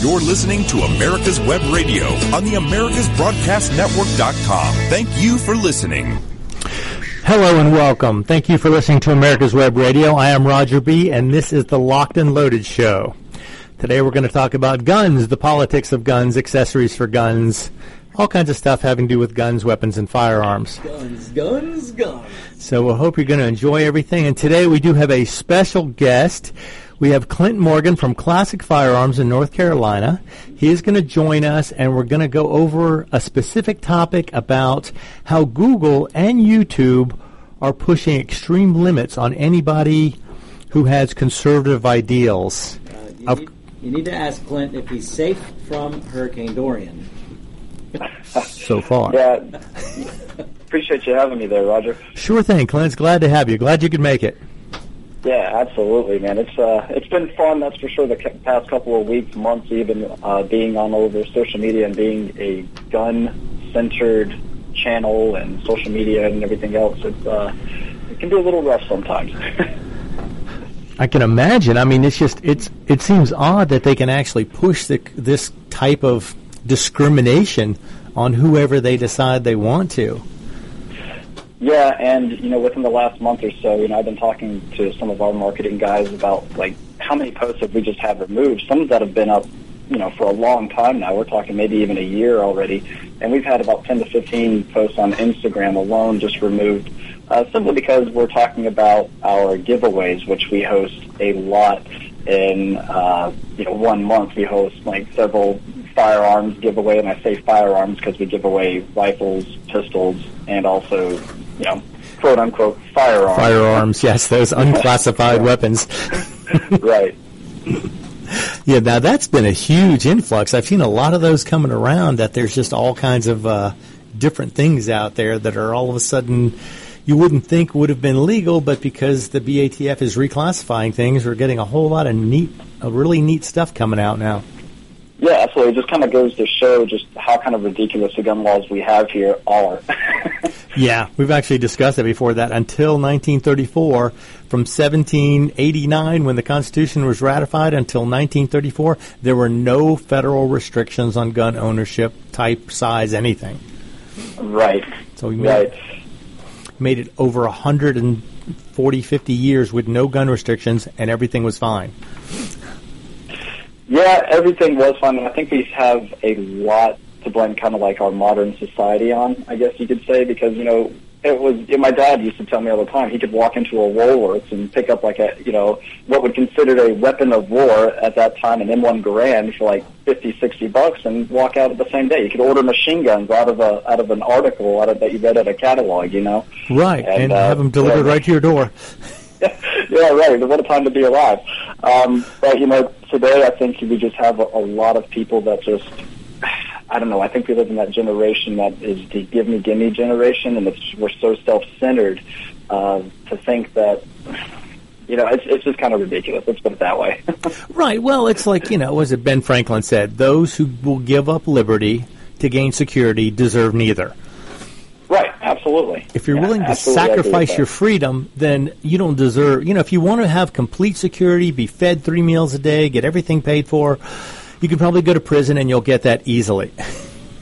You're listening to America's Web Radio on the AmericasBroadcastNetwork.com. Thank you for listening. Hello and welcome. Thank you for listening to America's Web Radio. I am Roger B., and this is the Locked and Loaded Show. Today we're going to talk about guns, the politics of guns, accessories for guns, all kinds of stuff having to do with guns, weapons, and firearms. Guns, guns, guns. So we hope you're going to enjoy everything. And today we do have a special guest. We have Clint Morgan from Classic Firearms in North Carolina. He is going to join us, and we're going to go over a specific topic about how Google and YouTube are pushing extreme limits on anybody who has conservative ideals. Uh, you, need, you need to ask Clint if he's safe from Hurricane Dorian. so far. Yeah. Appreciate you having me there, Roger. Sure thing, Clint. Glad to have you. Glad you could make it. Yeah, absolutely, man. It's uh, it's been fun. That's for sure. The past couple of weeks, months, even uh, being on all over social media and being a gun-centered channel and social media and everything else. It's uh, it can be a little rough sometimes. I can imagine. I mean, it's just it's it seems odd that they can actually push the, this type of discrimination on whoever they decide they want to. Yeah, and you know, within the last month or so, you know, I've been talking to some of our marketing guys about like how many posts have we just had removed. Some that have been up, you know, for a long time now. We're talking maybe even a year already, and we've had about ten to fifteen posts on Instagram alone just removed, uh, simply because we're talking about our giveaways, which we host a lot in uh, you know one month. We host like several firearms giveaway, and I say firearms because we give away rifles, pistols, and also you know, quote unquote firearms. Firearms, yes, those unclassified weapons. right. Yeah, now that's been a huge influx. I've seen a lot of those coming around. That there's just all kinds of uh, different things out there that are all of a sudden you wouldn't think would have been legal, but because the BATF is reclassifying things, we're getting a whole lot of neat, a really neat stuff coming out now. Yeah, absolutely. It just kind of goes to show just how kind of ridiculous the gun laws we have here are. yeah, we've actually discussed it before that until 1934, from 1789 when the Constitution was ratified until 1934, there were no federal restrictions on gun ownership, type, size, anything. Right. So we made, right. made it over 140, 50 years with no gun restrictions and everything was fine. Yeah, everything was fun, and I think we have a lot to blame kind of like our modern society on, I guess you could say, because, you know, it was, you know, my dad used to tell me all the time, he could walk into a Woolworths and pick up like a, you know, what would considered a weapon of war at that time, an M1 Garand for like fifty, sixty bucks and walk out the same day. You could order machine guns out of a, out of an article out of, that you read at a catalog, you know? Right, and, and uh, have them delivered yeah, right to your door. yeah, right. What a time to be alive. Um, but you know, today I think we just have a, a lot of people that just, I don't know. I think we live in that generation that is the give me, give me generation, and it's, we're so self-centered uh, to think that. You know, it's it's just kind of ridiculous. Let's put it that way. right. Well, it's like you know, was it Ben Franklin said, "Those who will give up liberty to gain security deserve neither." Absolutely. If you're yeah, willing to sacrifice your freedom, then you don't deserve, you know, if you want to have complete security, be fed three meals a day, get everything paid for, you can probably go to prison and you'll get that easily.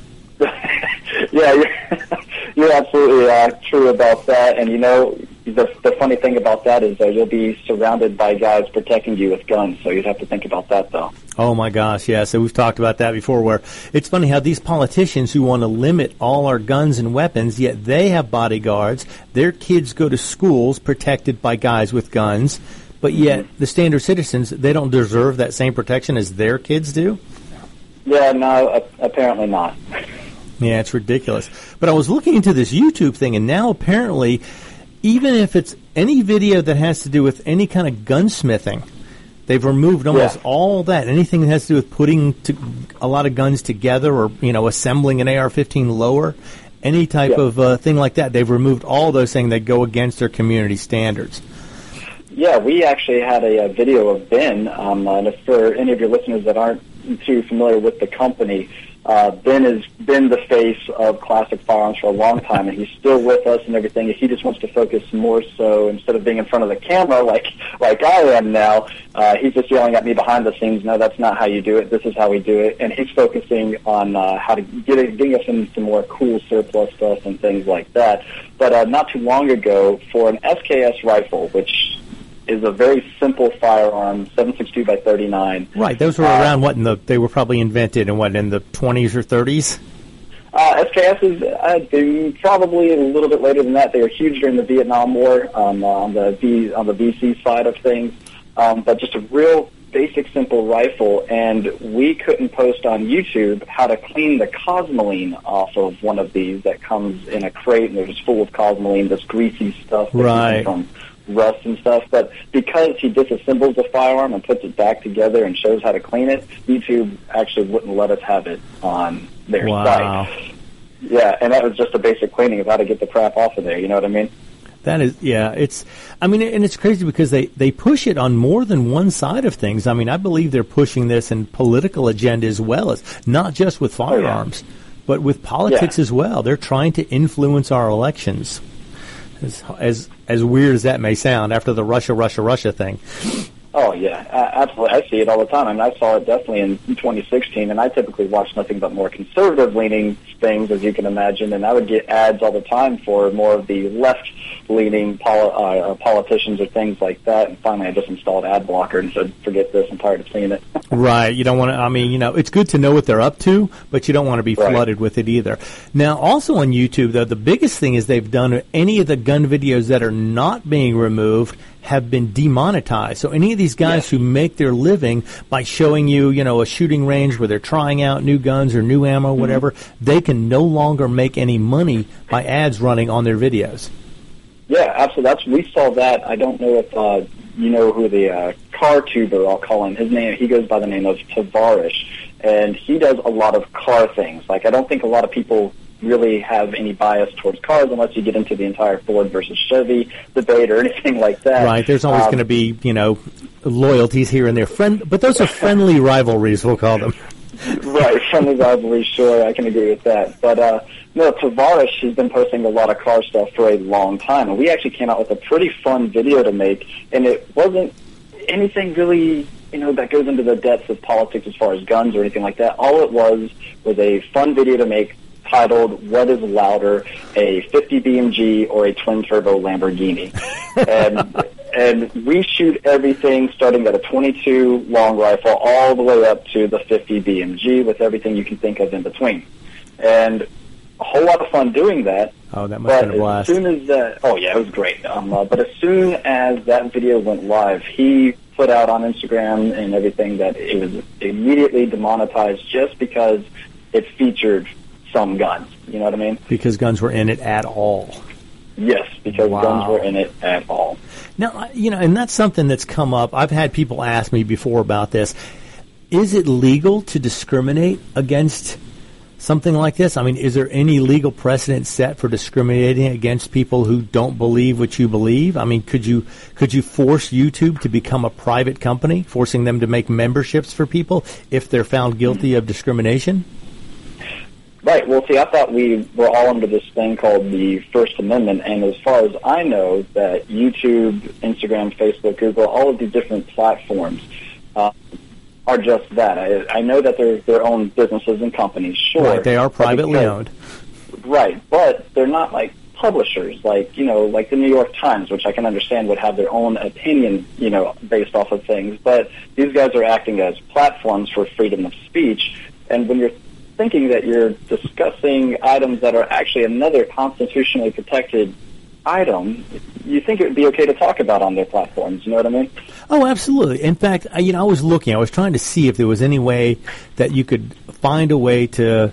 yeah, you're, you're absolutely uh, true about that. And, you know, the, the funny thing about that is that you'll be surrounded by guys protecting you with guns, so you'd have to think about that, though. Oh my gosh, yeah. So we've talked about that before. Where it's funny how these politicians who want to limit all our guns and weapons, yet they have bodyguards. Their kids go to schools protected by guys with guns, but yet mm-hmm. the standard citizens they don't deserve that same protection as their kids do. Yeah, no, apparently not. Yeah, it's ridiculous. But I was looking into this YouTube thing, and now apparently even if it's any video that has to do with any kind of gunsmithing, they've removed almost yeah. all that. Anything that has to do with putting to, a lot of guns together or you know assembling an AR-15 lower, any type yeah. of uh, thing like that, they've removed all those things that go against their community standards. Yeah, we actually had a, a video of Ben. Um, and for any of your listeners that aren't too familiar with the company, Uh, ben has been the face of classic firearms for a long time, and he's still with us and everything. He just wants to focus more so instead of being in front of the camera like like I am now. Uh, he's just yelling at me behind the scenes. No, that's not how you do it. This is how we do it. And he's focusing on uh, how to get it, getting us into some more cool surplus stuff and things like that. But uh, not too long ago, for an SKS rifle, which is a very simple firearm, 7.62 by 39. Right. Those were Uh, around what in the they were probably invented in what in the 20s or 30s. Uh, SKS is uh, probably a little bit later than that. They were huge during the Vietnam War um, on the V, on the VC side of things, um, but just a real basic, simple rifle. And we couldn't post on YouTube how to clean the cosmoline off of one of these that comes in a crate and they're just full of cosmoline, this greasy stuff that Right. from rust and stuff. But because he disassembles the firearm and puts it back together and shows how to clean it, YouTube actually wouldn't let us have it on their Wow. site. Yeah, and that was just a basic cleaning of how to get the crap off of there. You know what I mean? That is, yeah, it's, I mean, and it's crazy because they, they push it on more than one side of things. I mean, I believe they're pushing this in political agenda as well as not just with oh, firearms, but with politics Yeah. as well. They're trying to influence our elections. As, as, as weird as that may sound after the Russia, Russia, Russia thing. Oh yeah, uh, absolutely. I see it all the time. I mean, I saw it definitely in 2016, and I typically watch nothing but more conservative-leaning things, as you can imagine. And I would get ads all the time for more of the left-leaning poli- uh, politicians or things like that. And finally, I just installed ad blocker and said, "Forget this. I'm tired of seeing it." Right. You don't want to, I mean, you know, it's good to know what they're up to, but you don't want to be Right. flooded with it either. Now, also on YouTube, though, the biggest thing is they've done any of the gun videos that are not being removed have been demonetized. So any of these guys Yes. who make their living by showing you, you know, a shooting range where they're trying out new guns or new ammo, Mm-hmm. whatever, they can no longer make any money by ads running on their videos. Yeah, absolutely. That's we saw that. I don't know if uh, you know who the uh, car tuber. I'll call him. His name. He goes by the name of Tavarish, and he does a lot of car things. Like I don't think a lot of people really have any bias towards cars unless you get into the entire Ford versus Chevy debate or anything like that. Right. There's always Um, going to be, you know, loyalties here and there. Friend, but those are friendly rivalries, we'll call them. right, friendly rivalry, sure, I can agree with that. But uh, no, Tavarish, he's been posting a lot of car stuff for a long time, and we actually came out with a pretty fun video to make, and it wasn't anything really, you know, that goes into the depths of politics as far as guns or anything like that. All it was was a fun video to make titled "What is louder, a 50 BMG or a twin turbo Lamborghini?" and and we shoot everything starting at a 22 long rifle all the way up to the 50 BMG with everything you can think of in between. And a whole lot of fun doing that. Oh, that must have been a blast. as soon as that, oh yeah, it was great. Um, uh, but as soon as that video went live, he put out on Instagram and everything that it was immediately demonetized just because it featured some guns. You know what I mean? because guns were in it at all. Yes, because Wow. guns were in it at all. Now, you know, and that's something that's come up. I've had people ask me before about this. Is it legal to discriminate against something like this? I mean, is there any legal precedent set for discriminating against people who don't believe what you believe? I mean, could you could you force YouTube to become a private company, forcing them to make memberships for people if they're found guilty of discrimination? Right. Well, see, I thought we were all under this thing called the First Amendment, and as far as I know, that YouTube, Instagram, Facebook, Google, all of these different platforms uh, are just that. I, I know that they're their own businesses and companies, sure. Right, they are privately because- owned. Right, but they're not like publishers, like you know, like the New York Times, which I can understand would have their own opinion, you know, based off of things. But these guys are acting as platforms for freedom of speech, and when you're thinking that you're discussing items that are actually another constitutionally protected item, you think it would be okay to talk about on their platforms. You know what I mean? Oh, absolutely. In fact, I, you know, I was looking. I was trying to see if there was any way that you could find a way to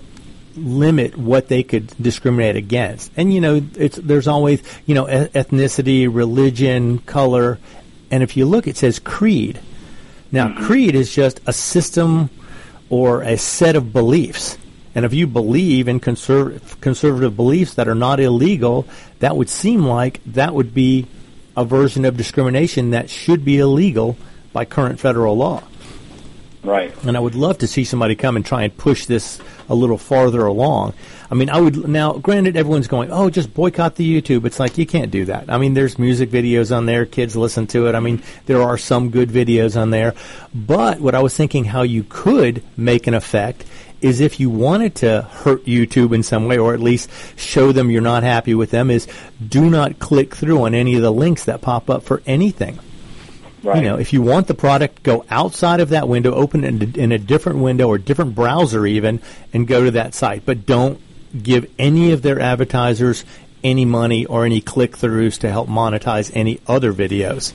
limit what they could discriminate against. And you know, it's there's always you know e- ethnicity, religion, color, and if you look, it says creed. Now, mm-hmm. creed is just a system or a set of beliefs. And if you believe in conserv- conservative beliefs that are not illegal, that would seem like that would be a version of discrimination that should be illegal by current federal law. Right. And I would love to see somebody come and try and push this a little farther along. I mean, I would now. Granted, everyone's going, "Oh, just boycott the YouTube." It's like you can't do that. I mean, there's music videos on there; kids listen to it. I mean, there are some good videos on there. But what I was thinking, how you could make an effect is if you wanted to hurt YouTube in some way, or at least show them you're not happy with them, is do not click through on any of the links that pop up for anything. Right. You know, if you want the product, go outside of that window, open it in, in a different window or different browser even, and go to that site. But don't give any of their advertisers any money or any click-throughs to help monetize any other videos.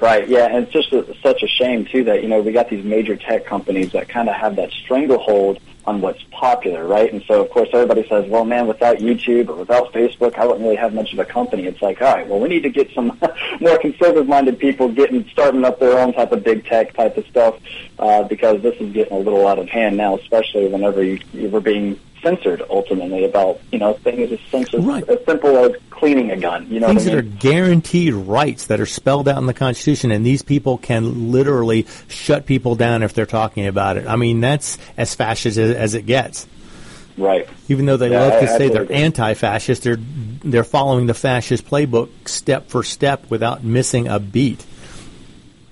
Right. Yeah, and it's just a, such a shame too that you know we got these major tech companies that kind of have that stranglehold on what's popular, right? And so of course everybody says, well, man, without YouTube or without Facebook, I wouldn't really have much of a company. It's like, all right, well, we need to get some more conservative-minded people getting starting up their own type of big tech type of stuff uh, because this is getting a little out of hand now, especially whenever you, you were being censored ultimately about you know things as simple, Right. as simple as cleaning a gun. You know Things I that are guaranteed rights that are spelled out in the Constitution, and these people can literally shut people down if they're talking about it. I mean, that's as fascist as, as it gets. right. Even though they Yeah, love I to say absolutely they're anti-fascist, they're they're following the fascist playbook step for step without missing a beat.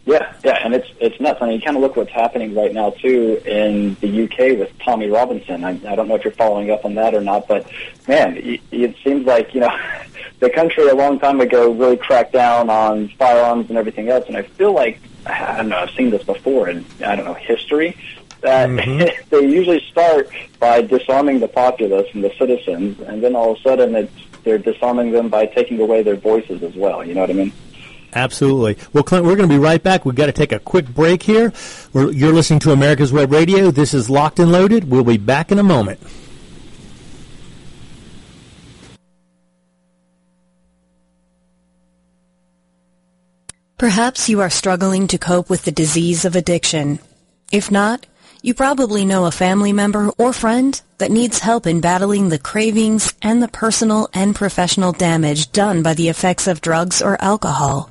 Yeah, yeah, and it's it's nuts. I mean, you kind of look what's happening right now too in the UK with Tommy Robinson. I, I don't know if you're following up on that or not, but man, it, it seems like you know the country a long time ago really cracked down on firearms and everything else, and I feel like I don't know. I've seen this before in I don't know history that mm-hmm. they usually start by disarming the populace and the citizens, and then all of a sudden it's they're disarming them by taking away their voices as well. You know what I mean? Absolutely. Well, Clint, we're going to be right back. We've got to take a quick break here. We're, you're listening to America's Web Radio. This is Locked and Loaded. We'll be back in a moment. Perhaps you are struggling to cope with the disease of addiction. If not, you probably know a family member or friend that needs help in battling the cravings and the personal and professional damage done by the effects of drugs or alcohol.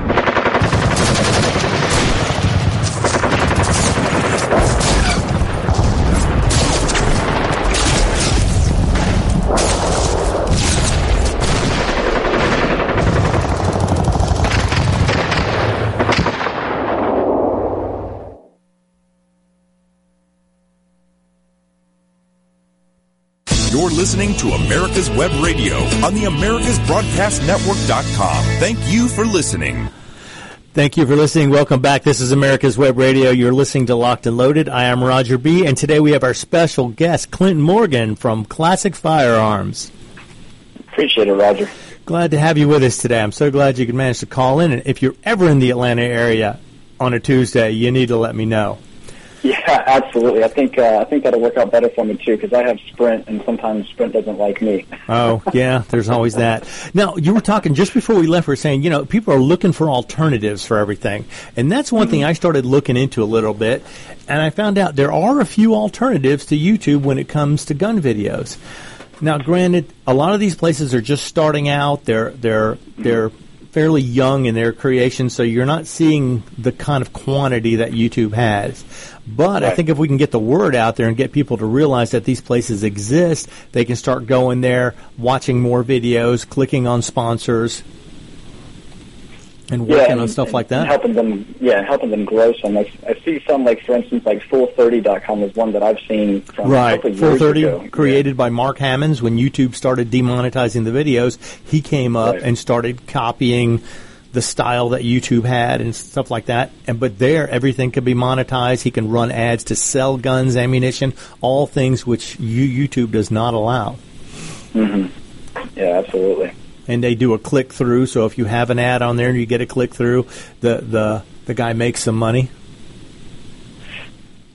You're listening to America's Web Radio on the AmericasBroadcastNetwork.com. Thank you for listening. Thank you for listening. Welcome back. This is America's Web Radio. You're listening to Locked and Loaded. I am Roger B. And today we have our special guest, Clinton Morgan from Classic Firearms. Appreciate it, Roger. Glad to have you with us today. I'm so glad you could manage to call in. And if you're ever in the Atlanta area on a Tuesday, you need to let me know. Yeah, absolutely. I think uh, I think that'll work out better for me too because I have Sprint, and sometimes Sprint doesn't like me. Oh, yeah, there's always that. Now, you were talking just before we left, We are saying, you know, people are looking for alternatives for everything. And that's one thing I started looking into a little bit. And I found out there are a few alternatives to YouTube when it comes to gun videos. Now, granted, a lot of these places are just starting out. They're, they're, they're fairly young in their creation, so you're not seeing the kind of quantity that YouTube has. But I think if we can get the word out there and get people to realize that these places exist, they can start going there, watching more videos, clicking on sponsors, and working on stuff like that. helping them, yeah, helping them grow some. I, I see some, like for instance, like Full30.com is one that I've seen from Right, couple Full years Thirty, ago. created by Mark Hammonds. When YouTube started demonetizing the videos, he came up Right. and started copying the style that YouTube had and stuff like that. And but there, everything can be monetized. He can run ads to sell guns, ammunition, all things which you, YouTube does not allow. Mm-hmm. Yeah, absolutely. And they do a click through. So if you have an ad on there and you get a click through, the the the guy makes some money.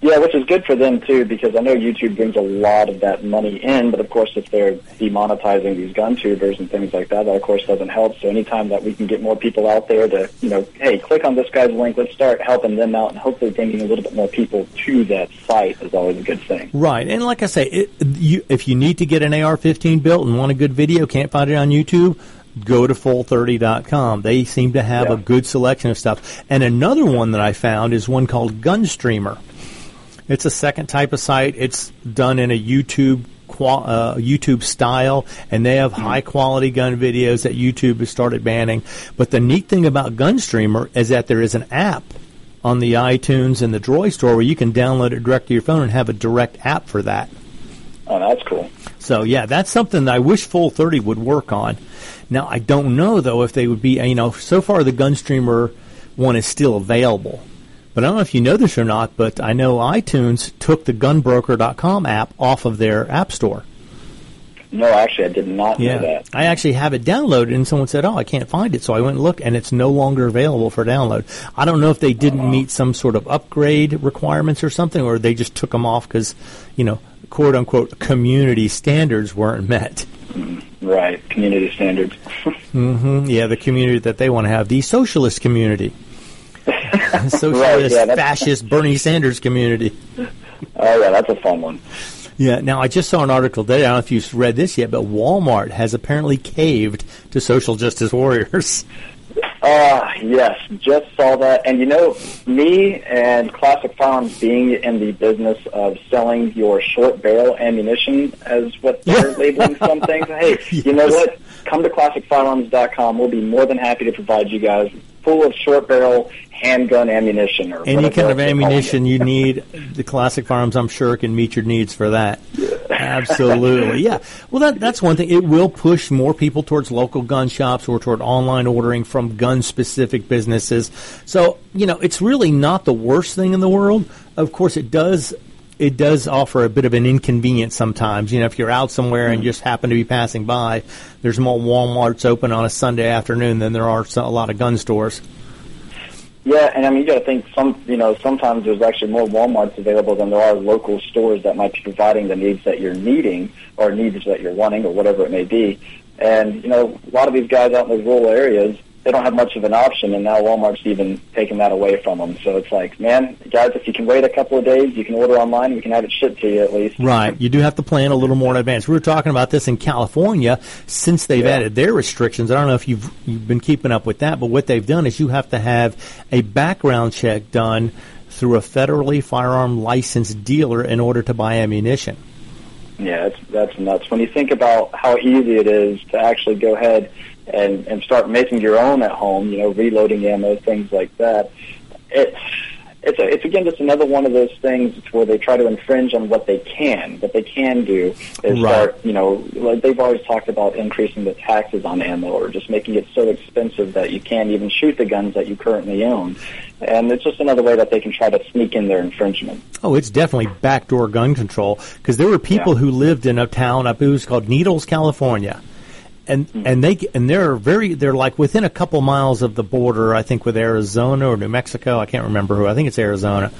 Yeah, which is good for them too, because I know YouTube brings a lot of that money in, but of course, if they're demonetizing these gun tubers and things like that, that of course doesn't help. So anytime that we can get more people out there to, you know, hey, click on this guy's link, let's start helping them out, and hopefully bringing a little bit more people to that site is always a good thing. Right, and like I say, it, you, if you need to get an AR-15 built and want a good video, can't find it on YouTube, go to full30.com. They seem to have Yeah. a good selection of stuff. And another one that I found is one called Gunstreamer. It's a second type of site. It's done in a YouTube uh, YouTube style, and they have high quality gun videos that YouTube has started banning. But the neat thing about Gunstreamer is that there is an app on the iTunes and the Droid store where you can download it direct to your phone and have a direct app for that. Oh, that's cool. So yeah, that's something that I wish Full 30 would work on. Now I don't know though if they would be, you know, so far the Gunstreamer one is still available. But I don't know if you know this or not, but I know iTunes took the gunbroker.com app off of their app store. No, actually, I did not know that. I actually have it downloaded and someone said, "Oh, I can't find it." So I went and looked and it's no longer available for download. I don't know if they didn't meet some sort of upgrade requirements or something or they just took them off cuz, you know, quote unquote community standards weren't met. Right, community standards. Mm, yeah, the community that they want to have, the socialist community. socialist, Right, yeah, fascist, Bernie Sanders community. oh yeah, that's a fun one. Yeah, now I just saw an article today. I don't know if you've read this yet, but Walmart has apparently caved to social justice warriors. Ah, yes, just saw that. And you know, me and Classic Firearms being in the business of selling your short barrel ammunition as what they're labeling some things. Hey, you know what? Come to classicfirearms.com. We'll be more than happy to provide you guys full of short barrel handgun ammunition or Any kind of else they're calling ammunition you need, the Classic Farms, I'm sure, can meet your needs for that. Absolutely, yeah. Well, that that's one thing. It will push more people towards local gun shops or toward online ordering from gun-specific businesses. So, you know, it's really not the worst thing in the world. Of course, it does. It does offer a bit of an inconvenience sometimes. You know, if you're out somewhere and hmm. just happen to be passing by, there's more WalMarts open on a Sunday afternoon than there are a lot of gun stores. Yeah, and I mean, you got to think some, you know, sometimes there's actually more WalMarts available than there are local stores that might be providing the needs that you're needing or needs that you're wanting or whatever it may be. And, you know, a lot of these guys out in those rural areas, they don't have much of an option, and now Walmart's even taking that away from them. So it's like, man, guys, if you can wait a couple of days, you can order online, we can have it shipped to you at least. Right. You do have to plan a little more in advance. We were talking about this in California since they've Yeah. added their restrictions. I don't know if you've you've been keeping up with that, but what they've done is you have to have a background check done through a federally firearm licensed dealer in order to buy ammunition. Yeah, that's that's nuts. When you think about how easy it is to actually go ahead and and start making your own at home, you know, reloading ammo, things like that. It's it's a, it's again just another one of those things where they try to infringe on what they can. What they can do is Right. start, you know, like they've always talked about increasing the taxes on ammo or just making it so expensive that you can't even shoot the guns that you currently own. And it's just another way that they can try to sneak in their infringement. Oh, it's definitely backdoor gun control because there were people Yeah. who lived in a town up it was called Needles, California. And Hmm. and they and they're very they're like within a couple miles of the border I think with Arizona or New Mexico I can't remember who I think it's Arizona,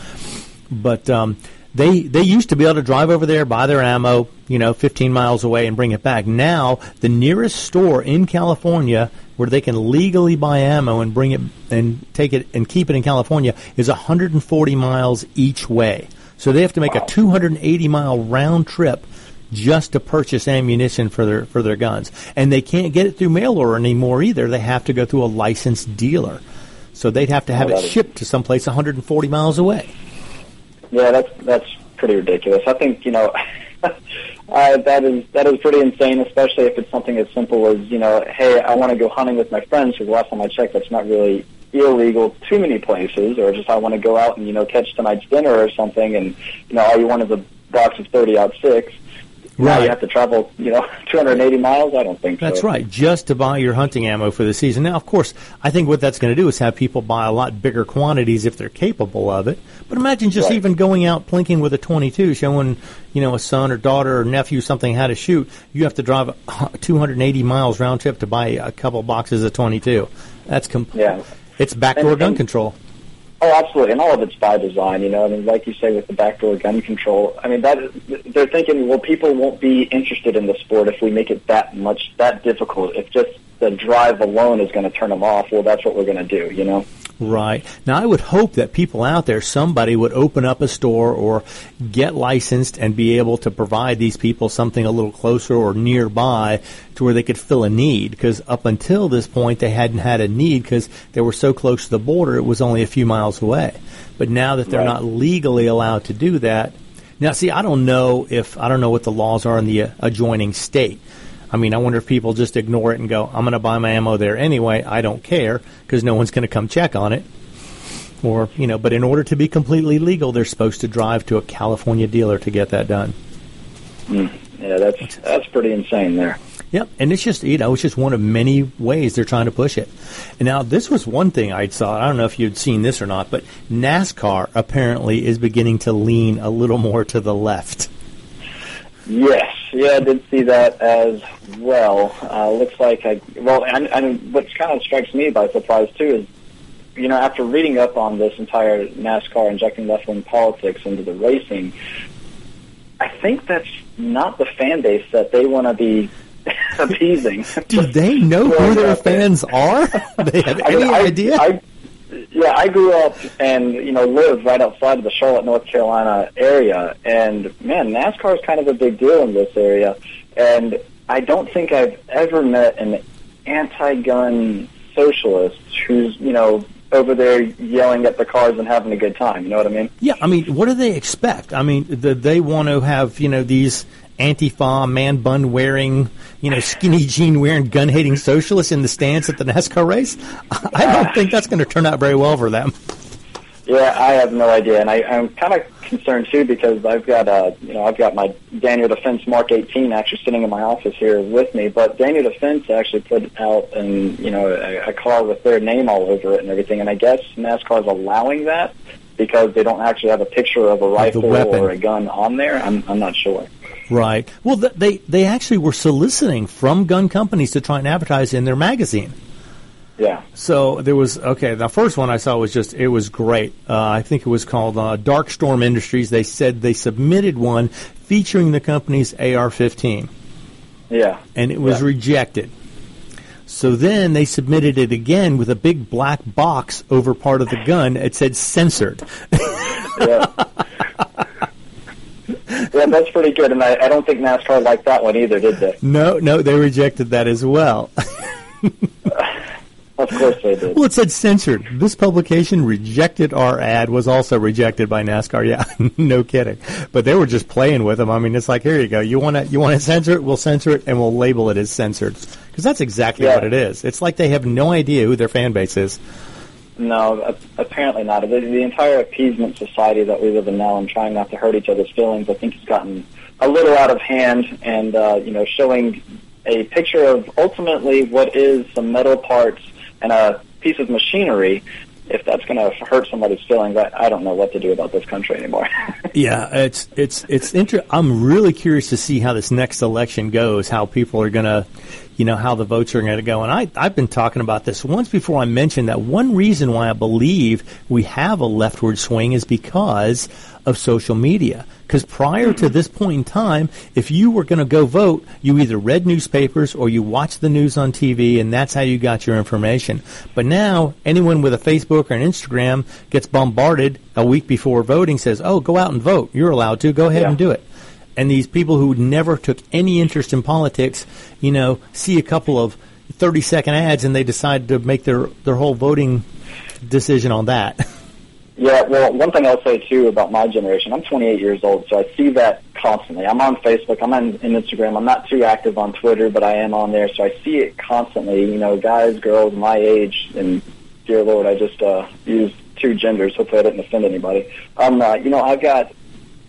but um, they they used to be able to drive over there buy their ammo you know 15 miles away and bring it back. Now the nearest store in California where they can legally buy ammo and bring it and take it and keep it in California is 140 miles each way. So they have to make Wow. a 280 mile round trip just to purchase ammunition for their for their guns, and they can't get it through mail order anymore either. They have to go through a licensed dealer, so they'd have to have it shipped to someplace 140 miles away. Yeah, that's that's pretty ridiculous. I think you know uh, that is that is pretty insane, especially if it's something as simple as you know, hey, I want to go hunting with my friends. Because last time I checked, that's not really illegal too many places, or just I want to go out and you know catch tonight's dinner or something, and you know all you want is a box of thirty aught six. Now Right. you have to travel, you know, 280 miles. I don't think That's so. right, just to buy your hunting ammo for the season. Now, of course, I think what that's going to do is have people buy a lot bigger quantities if they're capable of it. But imagine just Right. even going out plinking with a 22, showing you know a son or daughter or nephew something how to shoot. You have to drive 280 miles round trip to buy a couple boxes of 22. That's com- Yeah. It's backdoor And- gun and- control. Oh, absolutely, and all of it's by design. You know, I mean, like you say with the backdoor gun control. I mean, that they're thinking, well, people won't be interested in the sport if we make it that much that difficult. If just the drive alone is going to turn them off, well, that's what we're going to do. You know. Right. Now, I would hope that people out there, somebody would open up a store or get licensed and be able to provide these people something a little closer or nearby to where they could fill a need. Because up until this point, they hadn't had a need because they were so close to the border, it was only a few miles away. But now that they're Right. not legally allowed to do that, now see, I don't know if, I don't know what the laws are in the uh, adjoining state. I mean, I wonder if people just ignore it and go, I'm going to buy my ammo there anyway. I don't care because no one's going to come check on it. Or, you know, but in order to be completely legal, they're supposed to drive to a California dealer to get that done. Hmm. Yeah, that's that's pretty insane there. Yep, and it's just you know it's just one of many ways they're trying to push it. And now this was one thing I saw. I don't know if you'd seen this or not, but NASCAR apparently is beginning to lean a little more to the left. Yes, yeah, I did see that as well. Uh, looks like I well, and, and what kind of strikes me by surprise too is, you know, after reading up on this entire NASCAR injecting left wing politics into the racing, I think that's not the fan base that they want to be appeasing. Do they know who their fans are? they have I any I- idea? I, yeah, I grew up and you know lived right outside of the Charlotte, North Carolina area, and man, NASCAR is kind of a big deal in this area. And I don't think I've ever met an anti-gun socialist who's you know over there yelling at the cars and having a good time. You know what I mean? Yeah, I mean, what do they expect? I mean, the, they want to have you know these antifa man bun wearing, you know, skinny jean wearing, gun hating socialists in the stands at the NASCAR race. I don't think that's going to turn out very well for them. Yeah, I have no idea, and I, I'm kind of concerned too because I've got uh, you know I've got my Daniel Defense Mark 18 actually sitting in my office here with me, but Daniel Defense actually put out and you know a, a car with their name all over it and everything, and I guess NASCAR is allowing that because they don't actually have a picture of a rifle or a gun on there. I'm I'm not sure. Right. Well, th- they they actually were soliciting from gun companies to try and advertise in their magazine. Yeah. So there was okay. The first one I saw was just it was great. Uh, I think it was called uh, Dark Storm Industries. They said they submitted one featuring the company's AR-15, Yeah. and it was Yeah. rejected. So then they submitted it again with a big black box over part of the gun. It said censored. Yeah. yeah, that's pretty good, and I, I don't think NASCAR liked that one either, did they? no, no, they rejected that as well. Of course they did. Well, it said censored. This publication rejected our ad. Was also rejected by NASCAR. Yeah, no kidding. But they were just playing with them. I mean, it's like here you go. You want to you want to censor it? We'll censor it and we'll label it as censored because that's exactly Yeah. what it is. It's like they have no idea who their fan base is. No, apparently not. The, the entire appeasement society that we live in now and trying not to hurt each other's feelings, I think, has gotten a little out of hand. And uh, you know, showing a picture of ultimately what is some metal parts and a piece of machinery. If that's going to hurt somebody's feelings, I, I don't know what to do about this country anymore. Yeah, it's it's it's inter- I'm really curious to see how this next election goes. How people are gonna, you know, how the votes are going to go. And I I've been talking about this once before. I mentioned that one reason why I believe we have a leftward swing is because of social media. Because prior to this point in time, if you were going to go vote, you either read newspapers or you watched the news on TV, and that's how you got your information. But now, anyone with a Facebook or an Instagram gets bombarded a week before voting says, "Oh, go out and vote. You're allowed to. Go ahead Yeah. and do it." And these people who never took any interest in politics, you know, see a couple of 30 second ads and they decide to make their, their whole voting decision on that. Yeah, well, one thing I'll say too about my generation, I'm 28 years old, so I see that constantly. I'm on Facebook, I'm on Instagram, I'm not too active on Twitter, but I am on there, so I see it constantly. You know, guys, girls, my age, and dear Lord, I just uh, used two genders. Hopefully, I didn't offend anybody. Um, uh, you know, I've got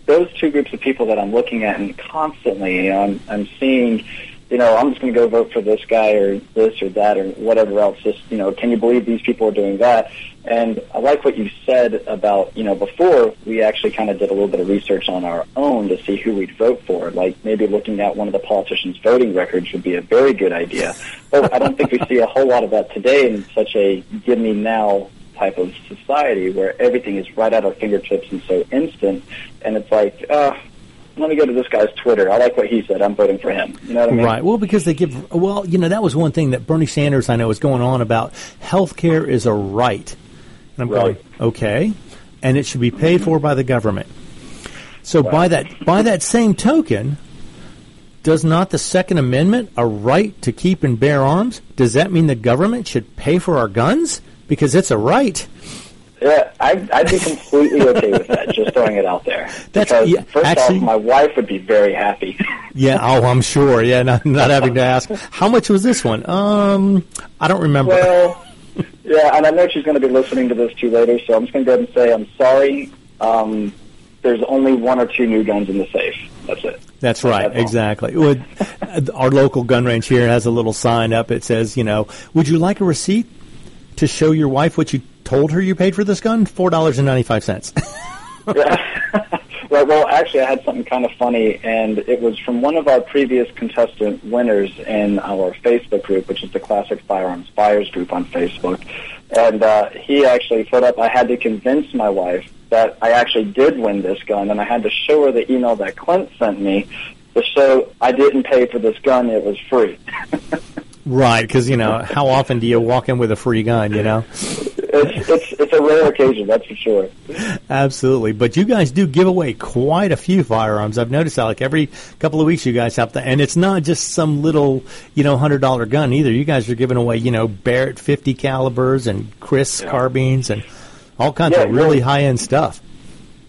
those two groups of people that I'm looking at, and constantly I'm, I'm seeing you know, I'm just going to go vote for this guy or this or that or whatever else. Just, you know, can you believe these people are doing that? And I like what you said about, you know, before we actually kind of did a little bit of research on our own to see who we'd vote for. Like maybe looking at one of the politicians' voting records would be a very good idea. But I don't think we see a whole lot of that today in such a give me now type of society where everything is right at our fingertips and so instant. And it's like, uh, let me go to this guy's Twitter. I like what he said. I'm voting for him. You know what I mean? Right. Well, because they give. Well, you know, that was one thing that Bernie Sanders I know was going on about. Health care is a right, and I'm Right. going okay, and it should be paid for by the government. So by that by that same token, does not the Second Amendment a right to keep and bear arms? Does that mean the government should pay for our guns because it's a right? Yeah, I'd, I'd be completely okay with that. Just throwing it out there. That's- because yeah, first actually- off, my wife would be very happy. Yeah. Oh, I'm sure. Yeah. Not, not having to ask how much was this one. Um, I don't remember. well, yeah, and I know she's going to be listening to this too later, so I'm just going to go ahead and say I'm sorry. Um, there's only one or two new guns in the safe. That's it. That's right, That's exactly. Would, our local gun range here has a little sign up. It says, you know, would you like a receipt to show your wife what you told her you paid for this gun? Four dollars and ninety five cents. Right. Well, actually, I had something kind of funny, and it was from one of our previous contestant winners in our Facebook group, which is the Classic Firearms Buyers group on Facebook. And uh, he actually put up. I had to convince my wife that I actually did win this gun, and I had to show her the email that Clint sent me to show I didn't pay for this gun; it was free. right, because you know, how often do you walk in with a free gun? You know, it's it's it's a rare occasion, that's for sure. absolutely. But you guys do give away quite a few firearms. I've noticed that, like every couple of weeks, you guys have to, and it's not just some little, you know, hundred dollar gun either. You guys are giving away, you know, Barrett fifty calibers and KRISS carbines and all kinds Yeah, of really really. high end stuff.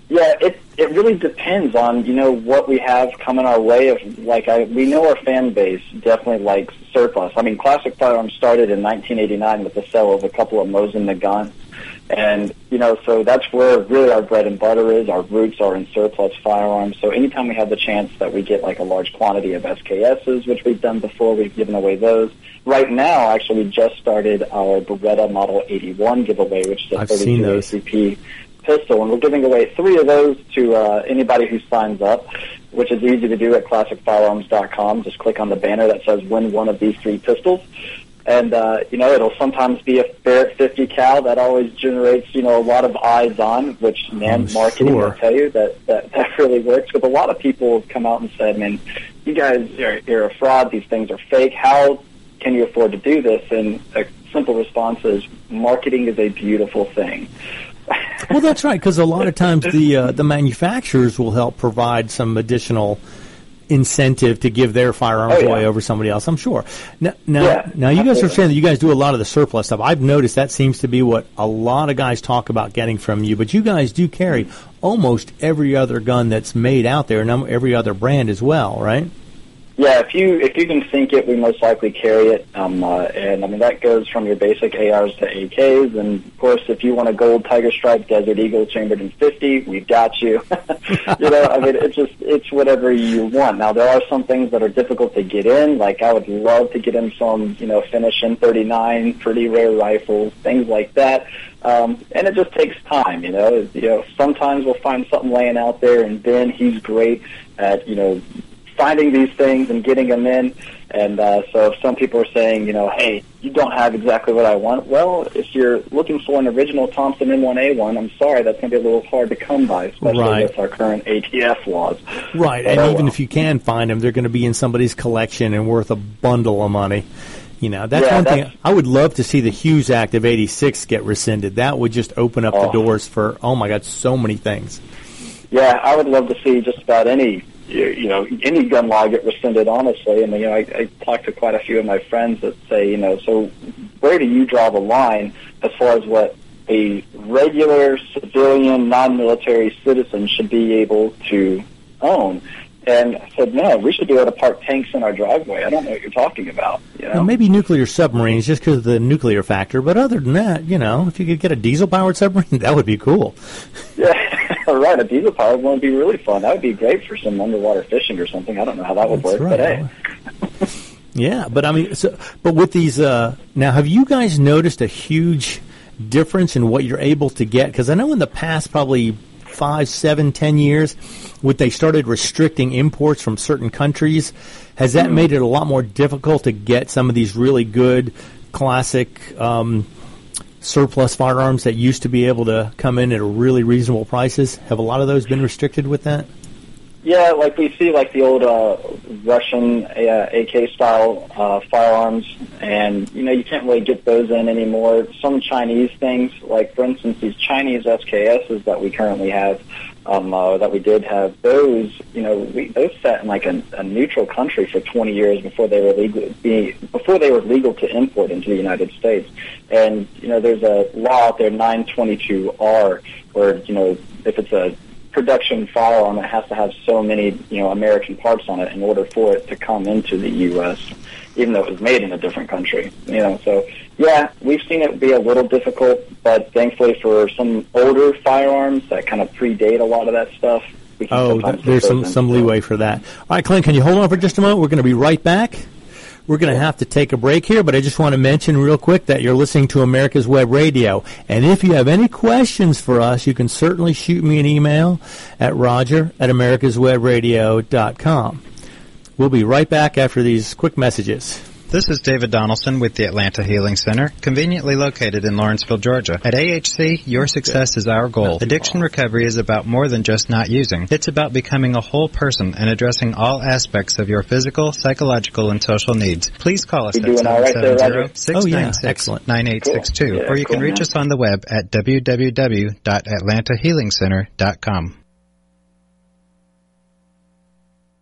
Yeah, it it really depends on you know what we have coming our way. Of like I we know our fan base definitely likes surplus. I mean, Classic Firearms started in 1989 with the sale of a couple of Mosin Nagants, and you know so that's where really our bread and butter is. Our roots are in surplus firearms. So anytime we have the chance that we get like a large quantity of SKSs, which we've done before, we've given away those. Right now, actually, we just started our Beretta Model 81 giveaway, which is a I've 32 seen. ACP pistol, and we're giving away three of those to uh, anybody who signs up, which is easy to do at classicfirearms.com. Just click on the banner that says "Win one of these three pistols," and uh, you know it'll sometimes be a Barrett 50 cal that always generates you know a lot of eyes on, which man I'm marketing sure. will tell you that, that that really works. But a lot of people have come out and said, "Man, you guys are you're a fraud. These things are fake. How can you afford to do this?" And a simple response is, "Marketing is a beautiful thing." Well, that's right, because a lot of times the uh, the manufacturers will help provide some additional incentive to give their firearms Oh, yeah. away over somebody else. I'm sure. Now, now, Yeah, now you guys are saying that you guys do a lot of the surplus stuff. I've noticed that seems to be what a lot of guys talk about getting from you. But you guys do carry almost every other gun that's made out there, and every other brand as well, right? Yeah, if you if you can think it, we most likely carry it. Um, uh, and I mean that goes from your basic ARs to AKs, and of course, if you want a gold Tiger Stripe Desert Eagle chambered in 50, we've got you. you know, I mean, it's just it's whatever you want. Now there are some things that are difficult to get in. Like I would love to get in some, you know, Finnish M39, pretty rare rifles, things like that. Um, and it just takes time, you know. You know, sometimes we'll find something laying out there, and Ben, he's great at, you know, finding these things and getting them in. And uh, so if some people are saying, you know, hey, you don't have exactly what I want, well, if you're looking for an original Thompson M1A1, I'm sorry, that's going to be a little hard to come by, especially Right. with our current ATF laws. Right, But, and oh, even well. if you can find them, they're going to be in somebody's collection and worth a bundle of money. You know, that's Yeah, one that's- thing. I would love to see the Hughes Act of '86 get rescinded. That would just open up the Oh. doors for oh my god, so many things. Yeah, I would love to see just about any you, you know, any gun law get rescinded, honestly. I And, you know, I, I talked to quite a few of my friends that say, you know, so where do you draw the line as far as what a regular civilian, non-military citizen should be able to own? And I said, no, we should be able to park tanks in our driveway. I don't know what you're talking about. You know? Well, maybe nuclear submarines just because of the nuclear factor, but other than that, you know, if you could get a diesel-powered submarine, that would be cool. Yeah, right. A diesel powered one would be really fun. That would be great for some underwater fishing or something. I don't know how that would That's work, right. but hey. Yeah, but I mean, so, but with these uh, now, have you guys noticed a huge difference in what you're able to get? Because I know in the past, probably five, seven, ten years, when they started restricting imports from certain countries, has that made it a lot more difficult to get some of these really good classic um, surplus firearms that used to be able to come in at really reasonable prices? Have a lot of those been restricted with that? Yeah, like we see like the old uh, Russian uh, AK style uh, firearms, and you know you can't really get those in anymore. Some Chinese things, like for instance these Chinese SKSs that we currently have, um, uh, that we did have, those you know we, those sat in like a, a neutral country for 20 years before they were legal be, before they were legal to import into the United States. And you know there's a law out there 922R where you know if it's a production firearm, it has to have so many, you know, American parts on it in order for it to come into the U.S., even though it was made in a different country. You know, so yeah, we've seen it be a little difficult, but thankfully for some older firearms that kind of predate a lot of that stuff, Oh, there's some some in. leeway for that. All right, Clint, can you hold on for just a moment? We're going to be right back. We're going to have to take a break here, but I just want to mention real quick that you're listening to America's Web Radio. And if you have any questions for us, you can certainly shoot me an email at roger at americaswebradio.com. We'll be right back after these quick messages. This is David Donaldson with the Atlanta Healing Center, conveniently located in Lawrenceville, Georgia. At AHC, your success is our goal. Addiction recovery is about more than just not using. It's about becoming a whole person and addressing all aspects of your physical, psychological, and social needs. Please call us You at doing all right there, 770-696-9862, Oh, yeah. Excellent. or you can reach us on the web at www.atlantahealingcenter.com.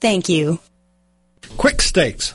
Thank you. Quik Stakes,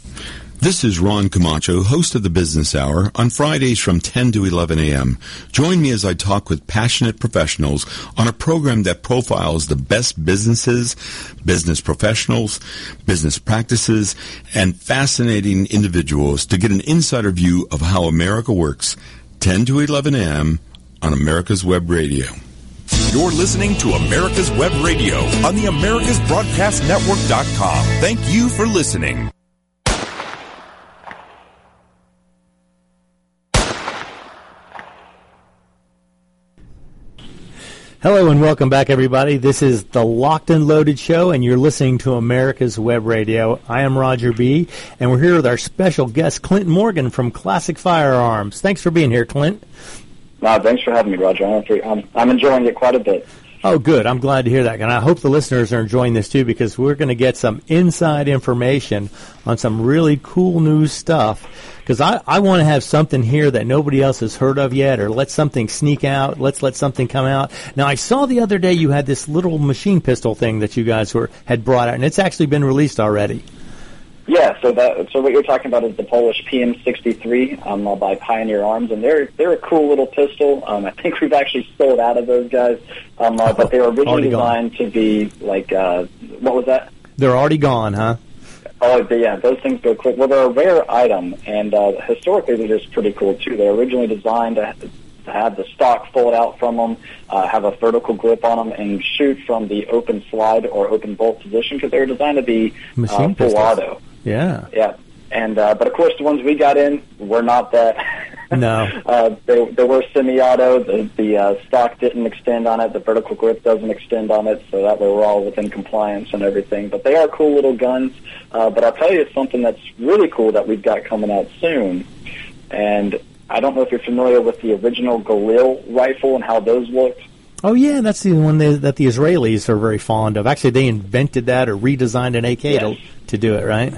This is Ron Camacho, host of the Business Hour, on Fridays from 10 to 11 a.m. Join me as I talk with passionate professionals on a program that profiles the best businesses, business professionals, business practices, and fascinating individuals to get an insider view of how America works. 10 to 11 a.m. on America's Web Radio. You're listening to America's Web Radio on the AmericasBroadcastNetwork.com. Thank you for listening. Hello and welcome back, everybody. This is the Locked and Loaded Show, and you're listening to America's Web Radio. I am Roger B., and we're here with our special guest, Clint Morgan from Classic Firearms. Thanks for being here, Clint. No, thanks for having me, Roger. I'm, I'm, I'm enjoying it quite a bit. Oh, good. I'm glad to hear that. And I hope the listeners are enjoying this too because we're going to get some inside information on some really cool new stuff. Because I, I want to have something here that nobody else has heard of yet or let something sneak out. Let's let something come out. Now, I saw the other day you had this little machine pistol thing that you guys were had brought out, and it's actually been released already. Yeah, so that so what you're talking about is the Polish PM63 um, by Pioneer Arms, and they're they're a cool little pistol. Um, I think we've actually sold out of those guys, um, uh, but they were originally Already gone. designed to be like uh, what was that? They're already gone, huh? Oh, but yeah, those things go quick. Well, they're a rare item, and uh, historically they're just pretty cool too. They're originally designed to, to have the stock fold out from them, uh, have a vertical grip on them, and shoot from the open slide or open bolt position because they were designed to be Machine uh, full pistols. auto. Yeah. Yeah, and uh, but of course the ones we got in were not that. No. uh, they, they were semi-auto. The, the uh, stock didn't extend on it. The vertical grip doesn't extend on it, so that way we're all within compliance and everything. But they are cool little guns. Uh, but I'll tell you something that's really cool that we've got coming out soon. And I don't know if you're familiar with the original Galil rifle and how those looked. Oh yeah, that's the one that, that the Israelis are very fond of. Actually, they invented that or redesigned an AK Yes. to, to do it, right?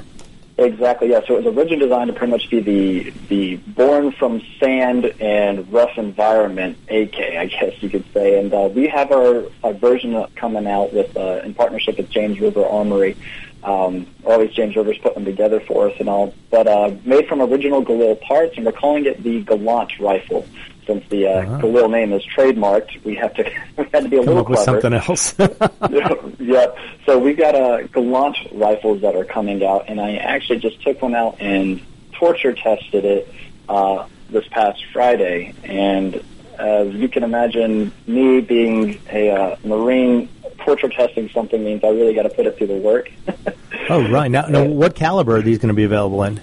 Exactly, yeah. So it was originally designed to pretty much be the the born from sand and rough environment AK, I guess you could say. And uh, we have our, our version coming out with uh, in partnership with James River Armory. Um, always James River's putting them together for us and all, but uh, made from original Galil parts, and we're calling it the Gallant rifle. Since the uh. Galil name is trademarked, we have to we had to be a Come little up with clever. something else. yeah. So we've got uh, Gallant rifles that are coming out, and I actually just took one out and torture tested it uh, this past Friday. And as you can imagine, me being a uh, Marine, torture testing something means I really got to put it through the work. oh right. Now, now, what caliber are these going to be available in?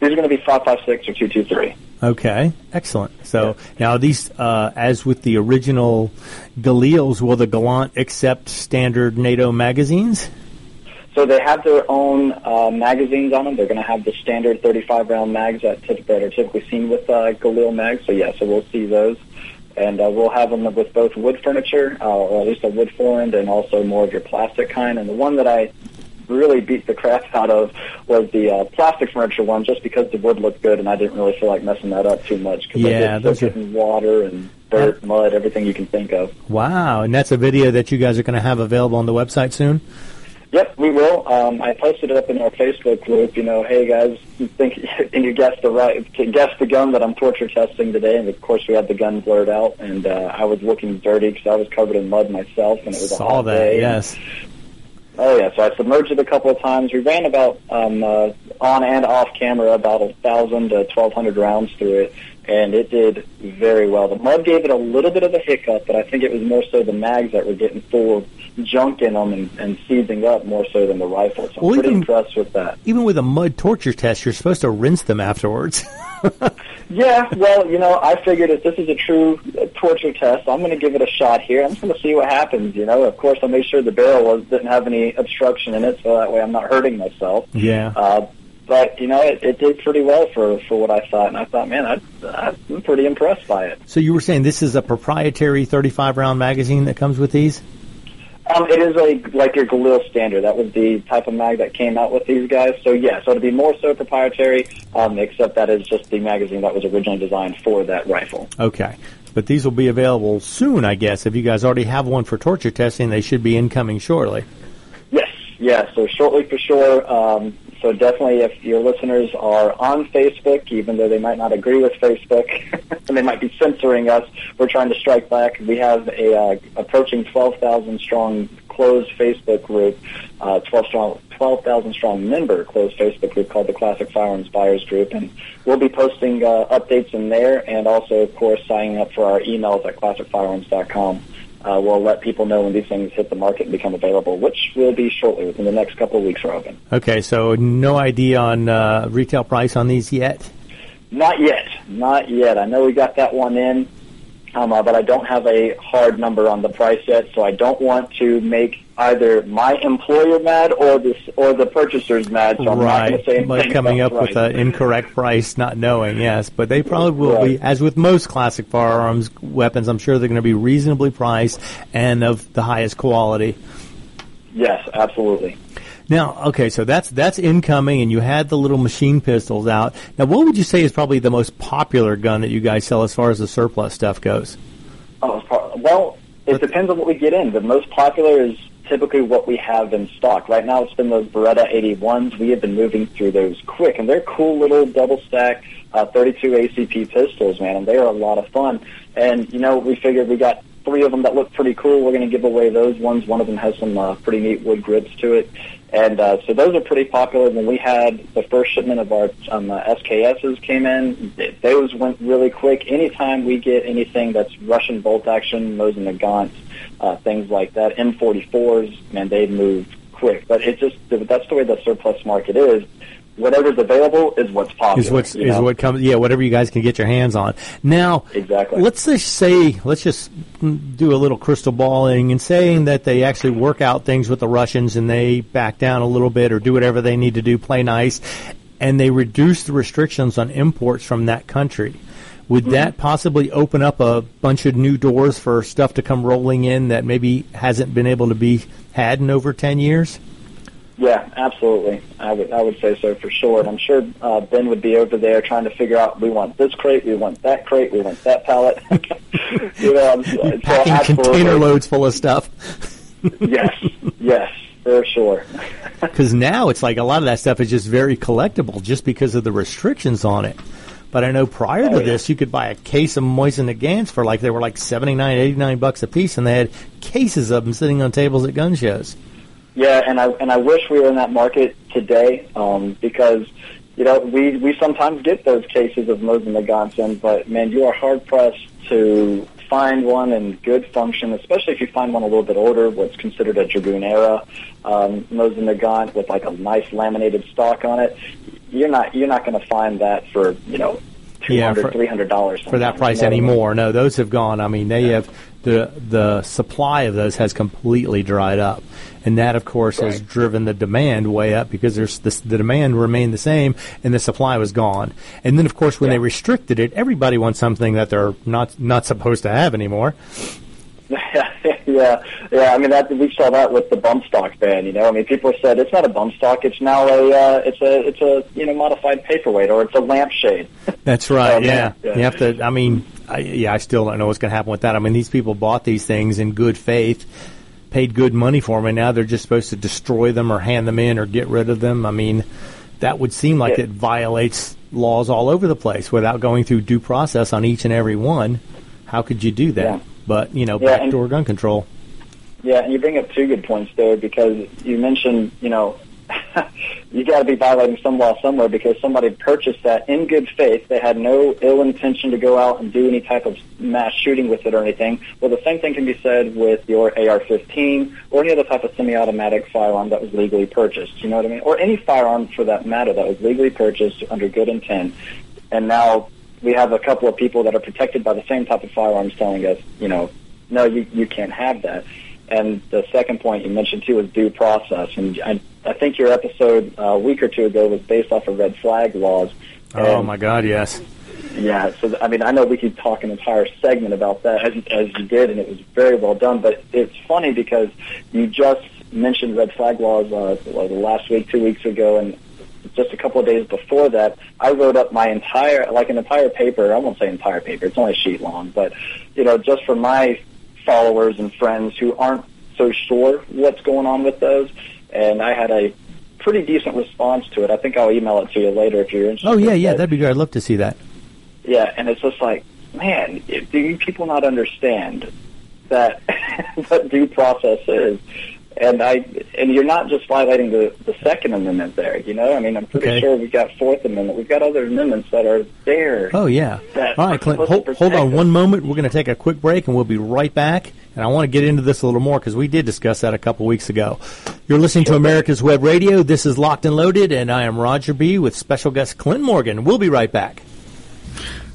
These are going to be 556 or 223. Okay, excellent. So now these, uh, as with the original Galils, will the Gallant accept standard NATO magazines? So they have their own uh, magazines on them. They're going to have the standard 35 round mags that, typ- that are typically seen with uh, Galil mags. So yeah, so we'll see those, and uh, we'll have them with both wood furniture, uh, or at least a wood formed, and also more of your plastic kind. And the one that I really beat the crap out of was the uh, plastic furniture one, just because the wood looked good, and I didn't really feel like messing that up too much because Yeah, I those did soak it in water and dirt, mud, everything you can think of. Wow, and that's a video that you guys are going to have available on the website soon. Yep, we will. Um, I posted it up in our Facebook group. You know, hey guys, you think think you guessed the right, guess the gun that I'm torture testing today? And of course, we had the gun blurred out, and uh, I was looking dirty because I was covered in mud myself, and it was a hot that, day. yes. Oh yeah, so I submerged it a couple of times. We ran about um, uh, on and off camera about a thousand to twelve hundred rounds through it, and it did very well. The mud gave it a little bit of a hiccup, but I think it was more so the mags that were getting full of junk in them and, and seizing up more so than the rifle. So I'm Well, pretty even- impressed with that. Even with a mud torture test, you're supposed to rinse them afterwards. Yeah, well, you know, I figured if this is a true torture test, I'm going to give it a shot here. I'm just going to see what happens. You know, of course, I'll make sure the barrel was, didn't have any obstruction in it, so that way I'm not hurting myself. yeah. Uh, but you know, it, it did pretty well for for what I thought, and I thought, man, I, I'm pretty impressed by it. So you were saying this is a proprietary 35 round magazine that comes with these? Um, it is a like your Galil standard. That was the type of mag that came out with these guys. So yeah, so to be more so proprietary, um, except that is just the magazine that was originally designed for that rifle. Okay. But these will be available soon, I guess. If you guys already have one for torture testing, they should be incoming shortly. Yes, yeah. So shortly for sure. Um, so definitely, if your listeners are on Facebook, even though they might not agree with Facebook and they might be censoring us, we're trying to strike back. We have a uh, approaching twelve thousand strong closed Facebook group, uh, twelve strong. 12,000 strong member closed Facebook group called the Classic Firearms Buyers Group, and we'll be posting uh, updates in there, and also, of course, signing up for our emails at classicfirearms.com. Uh, we'll let people know when these things hit the market and become available, which will be shortly within the next couple of weeks. We're hoping. Okay, so no idea on uh, retail price on these yet? Not yet, not yet. I know we got that one in, um, uh, but I don't have a hard number on the price yet, so I don't want to make either my employer mad or the or the purchasers mad. So I'm not going right. to say anything Like coming up about with an incorrect price, not knowing, yes. But they probably will Right. be, as with most classic firearms weapons, I'm sure they're going to be reasonably priced and of the highest quality. Yes, absolutely. Now, okay, so that's that's incoming, and you had the little machine pistols out. Now, what would you say is probably the most popular gun that you guys sell as far as the surplus stuff goes? Oh, well, it depends on what we get in. The most popular is typically what we have in stock. Right now, it's been those Beretta 81s. We have been moving through those quick, and they're cool little double stack uh, 32 ACP pistols, man, and they are a lot of fun. And you know, we figured we got three of them that look pretty cool. We're going to give away those ones. One of them has some uh, pretty neat wood grips to it. And uh, so those are pretty popular. When we had the first shipment of our um, uh, SKSs came in, those went really quick. Anytime we get anything that's Russian bolt action, Mosin Nagant, uh, things like that, M44s, man, they move quick. But it just that's the way the surplus market is whatever's available is what's popular. Is what's is what comes. Yeah, whatever you guys can get your hands on. Now, exactly. Let's just say, let's just do a little crystal balling and saying that they actually work out things with the Russians and they back down a little bit or do whatever they need to do, play nice, and they reduce the restrictions on imports from that country. Would mm-hmm. that possibly open up a bunch of new doors for stuff to come rolling in that maybe hasn't been able to be had in over ten years? Yeah, absolutely. I would I would say so for sure. And I'm sure uh, Ben would be over there trying to figure out we want this crate, we want that crate, we want that pallet. you know, I'm, packing container loads full of stuff. yes, yes, for sure. Because now it's like a lot of that stuff is just very collectible, just because of the restrictions on it. But I know prior to oh, this, you could buy a case of Mosin Nagants for like they were like 79, 89 bucks a piece, and they had cases of them sitting on tables at gun shows. Yeah, and I and I wish we were in that market today um, because you know we we sometimes get those cases of Mosin Nagants, but man, you are hard pressed to find one in good function, especially if you find one a little bit older, what's considered a Dragoon era um, Mosin Nagant with like a nice laminated stock on it. You're not you're not going to find that for you know. yeah, for, $300 for that price anymore. No, those have gone. I mean, they yeah. have the the supply of those has completely dried up and that of course right. has driven the demand way up because there's this, the demand remained the same and the supply was gone. And then of course when yeah. they restricted it, everybody wants something that they're not not supposed to have anymore. yeah, yeah. I mean, that we saw that with the bump stock ban. You know, I mean, people said it's not a bump stock; it's now a uh, it's a it's a you know modified paperweight or it's a lampshade. That's right. um, yeah. yeah, you have to. I mean, I, yeah, I still don't know what's going to happen with that. I mean, these people bought these things in good faith paid good money for them, and now they're just supposed to destroy them or hand them in or get rid of them. I mean, that would seem like yeah. it violates laws all over the place without going through due process on each and every one. How could you do that? Yeah. But you know, yeah, backdoor gun control. Yeah, and you bring up two good points there because you mentioned, you know, you got to be violating some law somewhere because somebody purchased that in good faith. They had no ill intention to go out and do any type of mass shooting with it or anything. Well, the same thing can be said with your AR-15 or any other type of semi-automatic firearm that was legally purchased. You know what I mean? Or any firearm for that matter that was legally purchased under good intent. And now we have a couple of people that are protected by the same type of firearms telling us, you know, no, you, you can't have that. And the second point you mentioned too was due process. And I, I think your episode uh, a week or two ago was based off of red flag laws. Oh my God, yes. Yeah, so I mean, I know we could talk an entire segment about that as, as you did, and it was very well done. But it's funny because you just mentioned red flag laws uh, last week, two weeks ago, and just a couple of days before that, I wrote up my entire, like an entire paper. I won't say entire paper; it's only a sheet long, but you know, just for my followers and friends who aren't so sure what's going on with those. And I had a pretty decent response to it. I think I'll email it to you later if you're interested. Oh yeah, yeah, that'd be good. I'd love to see that. Yeah, and it's just like, man, do people not understand that what due process is? And I and you're not just violating the the Second Amendment there. You know, I mean, I'm pretty okay. sure we've got Fourth Amendment. We've got other amendments that are there. Oh yeah. All right, Clint. Hold, hold on one moment. We're going to take a quick break, and we'll be right back. And I want to get into this a little more because we did discuss that a couple weeks ago. You're listening to America's Web Radio. This is Locked and Loaded, and I am Roger B. with special guest Clint Morgan. We'll be right back.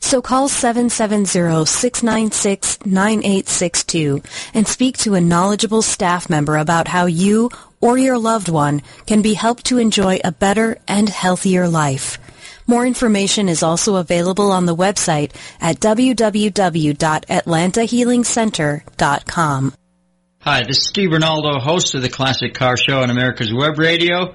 So call 770-696-9862 and speak to a knowledgeable staff member about how you or your loved one can be helped to enjoy a better and healthier life. More information is also available on the website at www.atlantahealingcenter.com. Hi, this is Steve Ronaldo, host of the Classic Car Show on America's Web Radio.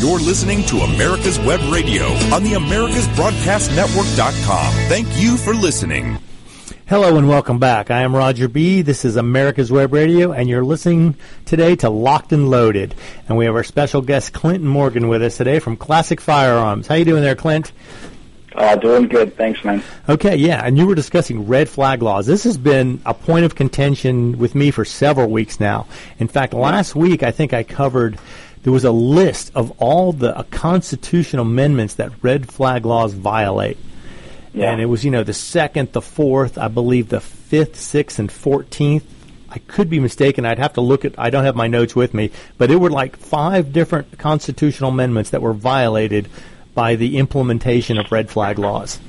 You're listening to America's Web Radio on the AmericasBroadcastNetwork.com. Thank you for listening. Hello and welcome back. I am Roger B. This is America's Web Radio, and you're listening today to Locked and Loaded. And we have our special guest Clinton Morgan with us today from Classic Firearms. How you doing there, Clint? Uh, doing good, thanks, man. Okay, yeah, and you were discussing red flag laws. This has been a point of contention with me for several weeks now. In fact, last week I think I covered there was a list of all the uh, constitutional amendments that red flag laws violate. Yeah. And it was, you know, the second, the fourth, I believe the fifth, sixth, and fourteenth. I could be mistaken. I'd have to look at. I don't have my notes with me, but it were like five different constitutional amendments that were violated by the implementation of red flag laws.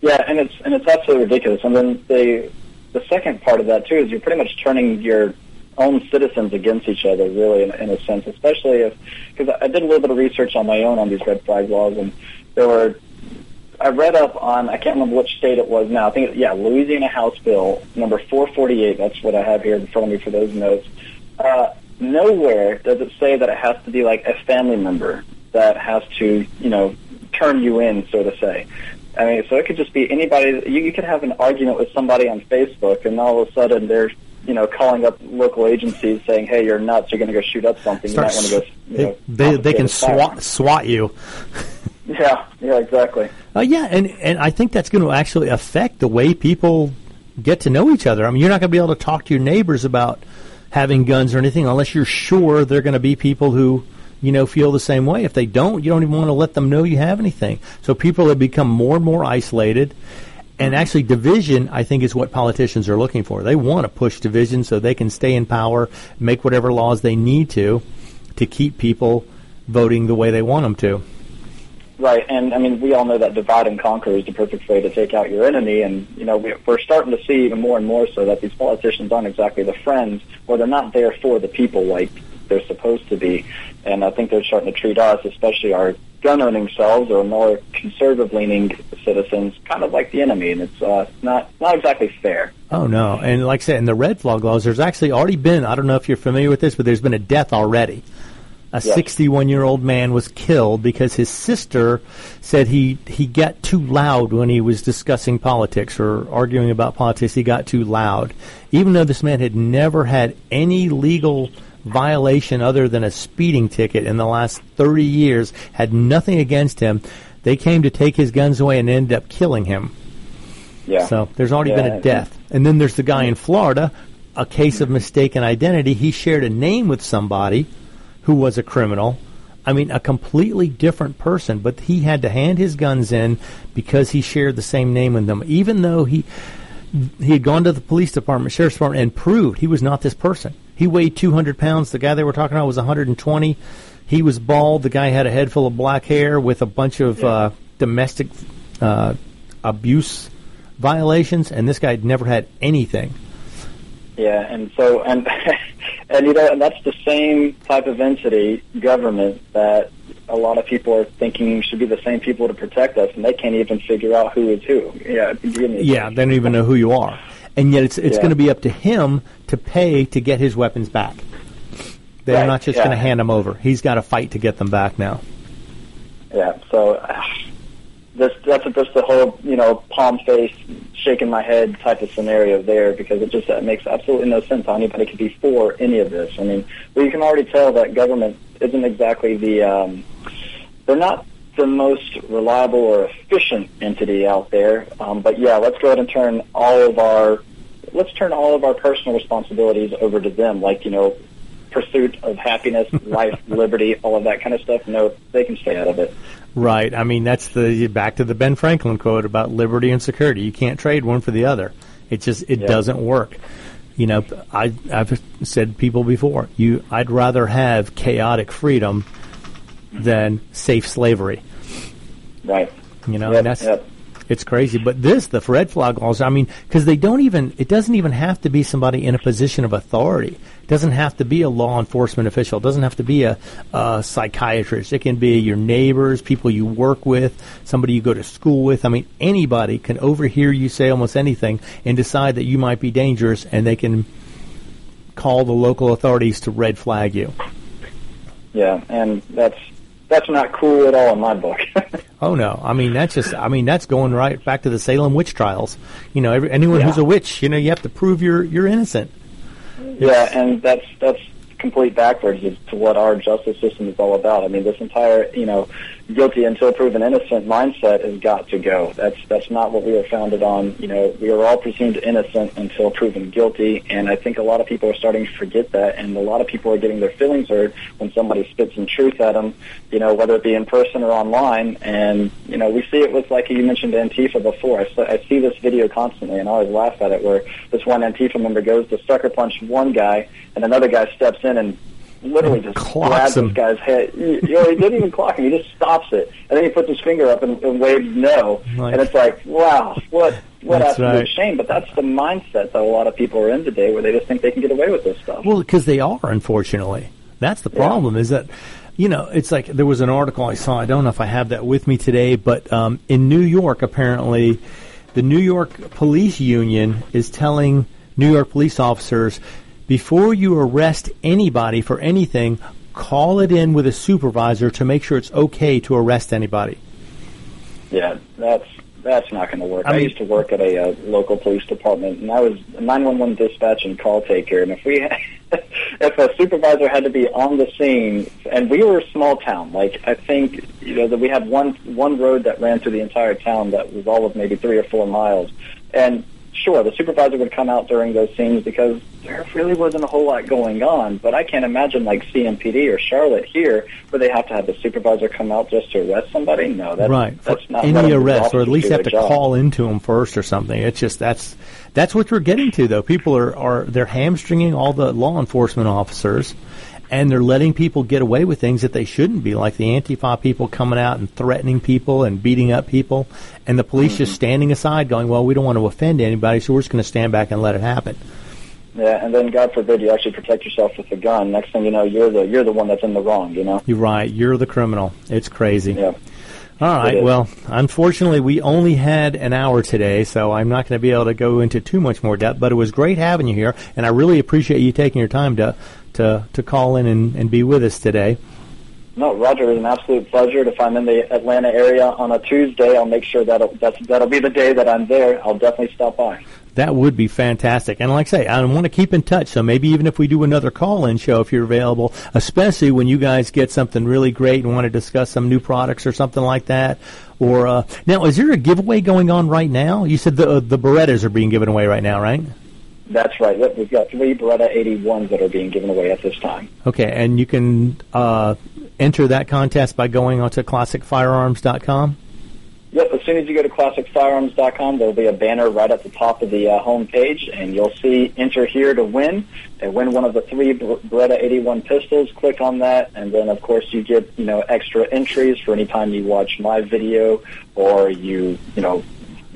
Yeah, and it's and it's absolutely ridiculous. And then the the second part of that too is you're pretty much turning your own citizens against each other, really, in, in a sense. Especially if because I did a little bit of research on my own on these red flag laws, and there were I read up on I can't remember which state it was now. I think yeah, Louisiana House Bill number 448. That's what I have here in front of me for those notes. Uh, nowhere does it say that it has to be like a family member that has to you know turn you in, so to say. I mean, so it could just be anybody. You, you could have an argument with somebody on Facebook, and all of a sudden they're you know calling up local agencies saying, "Hey, you're nuts. You're going to go shoot up something. Start you might want to go." You know, They, they, can confiscate a firearm." swat swat you. Yeah, yeah, exactly. Uh, yeah, and and I think that's going to actually affect the way people get to know each other. I mean, you're not going to be able to talk to your neighbors about having guns or anything unless you're sure they're going to be people who you know feel the same way. If they don't, you don't even want to let them know you have anything. So people have become more and more isolated. And mm-hmm. actually, division, I think, is what politicians are looking for. They want to push division so they can stay in power, make whatever laws they need to, to keep people voting the way they want them to. Right, and I mean, we all know that divide and conquer is the perfect way to take out your enemy, and you know, we, we're starting to see even more and more so that these politicians aren't exactly the friends, or they're not there for the people like they're supposed to be, and I think they're starting to treat us, especially our gun-owning selves or more conservative-leaning citizens, kind of like the enemy, and it's uh, not not exactly fair. Oh no! And like I said, in the red flag laws, there's actually already been. I don't know if you're familiar with this, but there's been a death already. A Yes. 61 year old man was killed because his sister said he he got too loud when he was discussing politics or arguing about politics. He got too loud, even though this man had never had any legal violation other than a speeding ticket in the last 30 years. Had nothing against him. They came to take his guns away and ended up killing him. Yeah. So there's already been a death. And then there's the guy in Florida, a case of mistaken identity. He shared a name with somebody who was a criminal. I mean, a completely different person, but he had to hand his guns in because he shared the same name with them, even though he he had gone to the police department, sheriff's department, and proved he was not this person. He weighed 200 pounds. The guy they were talking about was 120. He was bald. The guy had a head full of black hair with a bunch of uh, domestic uh, abuse violations, and this guy had never had anything. Yeah, and so and and you know, and that's the same type of entity, government, that a lot of people are thinking should be the same people to protect us, and they can't even figure out who is who. Yeah, you give me a Yeah, they don't even know who you are, and yet it's it's Yeah. going to be up to him to pay to get his weapons back. They're Right, not just yeah. going to hand them over. He's got to fight to get them back now. Yeah, so uh, this that's just the whole you know palm face, shaking my head type of scenario there because it just that makes absolutely no sense how anybody could be for any of this. I mean, well, you can already tell that government isn't exactly the um, they're not the most reliable or efficient entity out there. Um, but yeah, let's go ahead and turn all of our let's turn all of our personal responsibilities over to them. Like you know, pursuit of happiness, life, liberty, all of that kind of stuff. No, they can stay out of it. Right. I mean, that's the back to the Ben Franklin quote about liberty and security. You can't trade one for the other. It just it doesn't work. You know, I I've said people before, you I'd rather have chaotic freedom than safe slavery. Right. You know, Yep, and that's yep. It's crazy. But this, the red flag laws, I mean, because they don't even, it doesn't even have to be somebody in a position of authority. It doesn't have to be a law enforcement official. It doesn't have to be a, a psychiatrist. It can be your neighbors, people you work with, somebody you go to school with. I mean, anybody can overhear you say almost anything and decide that you might be dangerous, and they can call the local authorities to red flag you. Yeah, and that's that's not cool at all in my book. Oh no! I mean that's just. I mean that's going right back to the Salem witch trials. You know, every, anyone who's a witch, you know, you have to prove you're you're innocent. Yeah, and that's that's complete backwards as to what our justice system is all about. I mean, this entire you know guilty until proven innocent mindset has got to go. That's that's not what we were founded on. You know, we are all presumed innocent until proven guilty, and I think a lot of people are starting to forget that, and a lot of people are getting their feelings hurt when somebody spits some truth at them. You know, whether it be in person or online, and you know, we see it with like you mentioned Antifa before. I see this video constantly, and I always laugh at it, where this one Antifa member goes to sucker punch one guy, and another guy steps in and literally just grabs him. this guy's head. You know, he didn't even clock him; he just stops it, and then he puts his finger up and, and waves no, and it's like, wow, what what That's absolute right. shame. But that's the mindset that a lot of people are in today, where they just think they can get away with this stuff. Well, because they are, unfortunately. That's the problem. Is that you know, it's like there was an article I saw. I don't know if I have that with me today, but um, in New York, apparently, the New York Police Union is telling New York police officers before you arrest anybody for anything, call it in with a supervisor to make sure it's okay to arrest anybody. Yeah, that's that's not going to work. I I, used to work at a uh, local police department, and I was a 911 dispatch and call taker. And if we, had, if a supervisor had to be on the scene, and we were a small town, like I think you know that we had one one road that ran through the entire town that was all of maybe three or four miles, and sure, the supervisor would come out during those scenes because there really wasn't a whole lot going on. But I can't imagine like CMPD or Charlotte here, where they have to have the supervisor come out just to arrest somebody. No, that's right. That's for not any arrest, or at least have to job. call into them first or something. It's just that's that's what we're getting to, though. People are are they're hamstringing all the law enforcement officers, and they're letting people get away with things that they shouldn't be, like the Antifa people coming out and threatening people and beating up people, and the police Mm-hmm. just standing aside, going, "Well, we don't want to offend anybody, so we're just going to stand back and let it happen." Yeah, and then God forbid you actually protect yourself with a gun. Next thing you know, you're the you're the one that's in the wrong. You know. You're right. You're the criminal. It's crazy. Yeah. All right. Well, unfortunately, we only had an hour today, so I'm not going to be able to go into too much more depth. But it was great having you here, and I really appreciate you taking your time to to to call in and, and be with us today. No, Roger, it was an absolute pleasure. If I'm in the Atlanta area on a Tuesday, I'll make sure that'll that's, that'll be the day that I'm there. I'll definitely stop by. That would be fantastic. And like I say, I want to keep in touch. So maybe even if we do another call-in show, if you're available, especially when you guys get something really great and want to discuss some new products or something like that. Or uh, now, is there a giveaway going on right now? You said the uh, the Berettas are being given away right now, right? That's right. Yep, We've got three Beretta 81s that are being given away at this time. Okay, and you can uh, enter that contest by going onto classicfirearms.com. Yep, as soon as you go to classicfirearms.com, there'll be a banner right at the top of the uh, home page, and you'll see enter here to win and win one of the three Beretta 81 pistols. Click on that, and then of course you get you know extra entries for any time you watch my video or you you know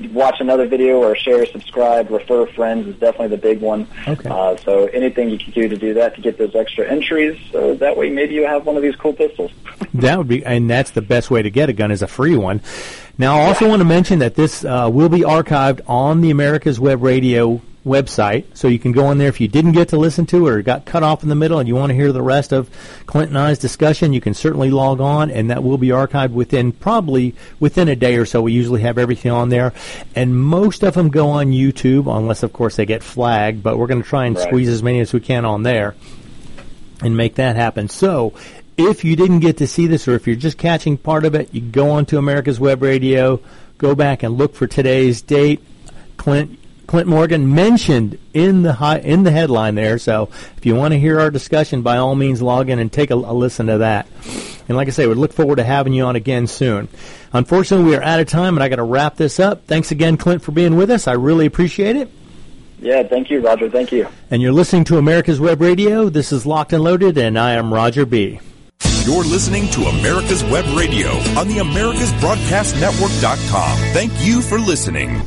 watch another video or share, subscribe, refer friends is definitely the big one. Okay. Uh, so anything you can do to do that to get those extra entries, so that way maybe you have one of these cool pistols. That would be, and that's the best way to get a gun is a free one. Now, I also want to mention that this uh, will be archived on the America's Web Radio website, so you can go in there if you didn't get to listen to it or got cut off in the middle and you want to hear the rest of Clint and I's discussion, you can certainly log on and that will be archived within probably within a day or so. We usually have everything on there and most of them go on YouTube unless of course they get flagged, but we're going to try and Right. squeeze as many as we can on there and make that happen. So, if you didn't get to see this, or if you're just catching part of it, you go on to America's Web Radio, go back and look for today's date. Clint Clint Morgan mentioned in the hi- in the headline there. So, if you want to hear our discussion, by all means, log in and take a, a listen to that. And like I say, we look forward to having you on again soon. Unfortunately, we are out of time, and I got to wrap this up. Thanks again, Clint, for being with us. I really appreciate it. Yeah, thank you, Roger. Thank you. And you're listening to America's Web Radio. This is Locked and Loaded, and I am Roger B. You're listening to America's Web Radio on the AmericasBroadcastNetwork.com. Thank you for listening.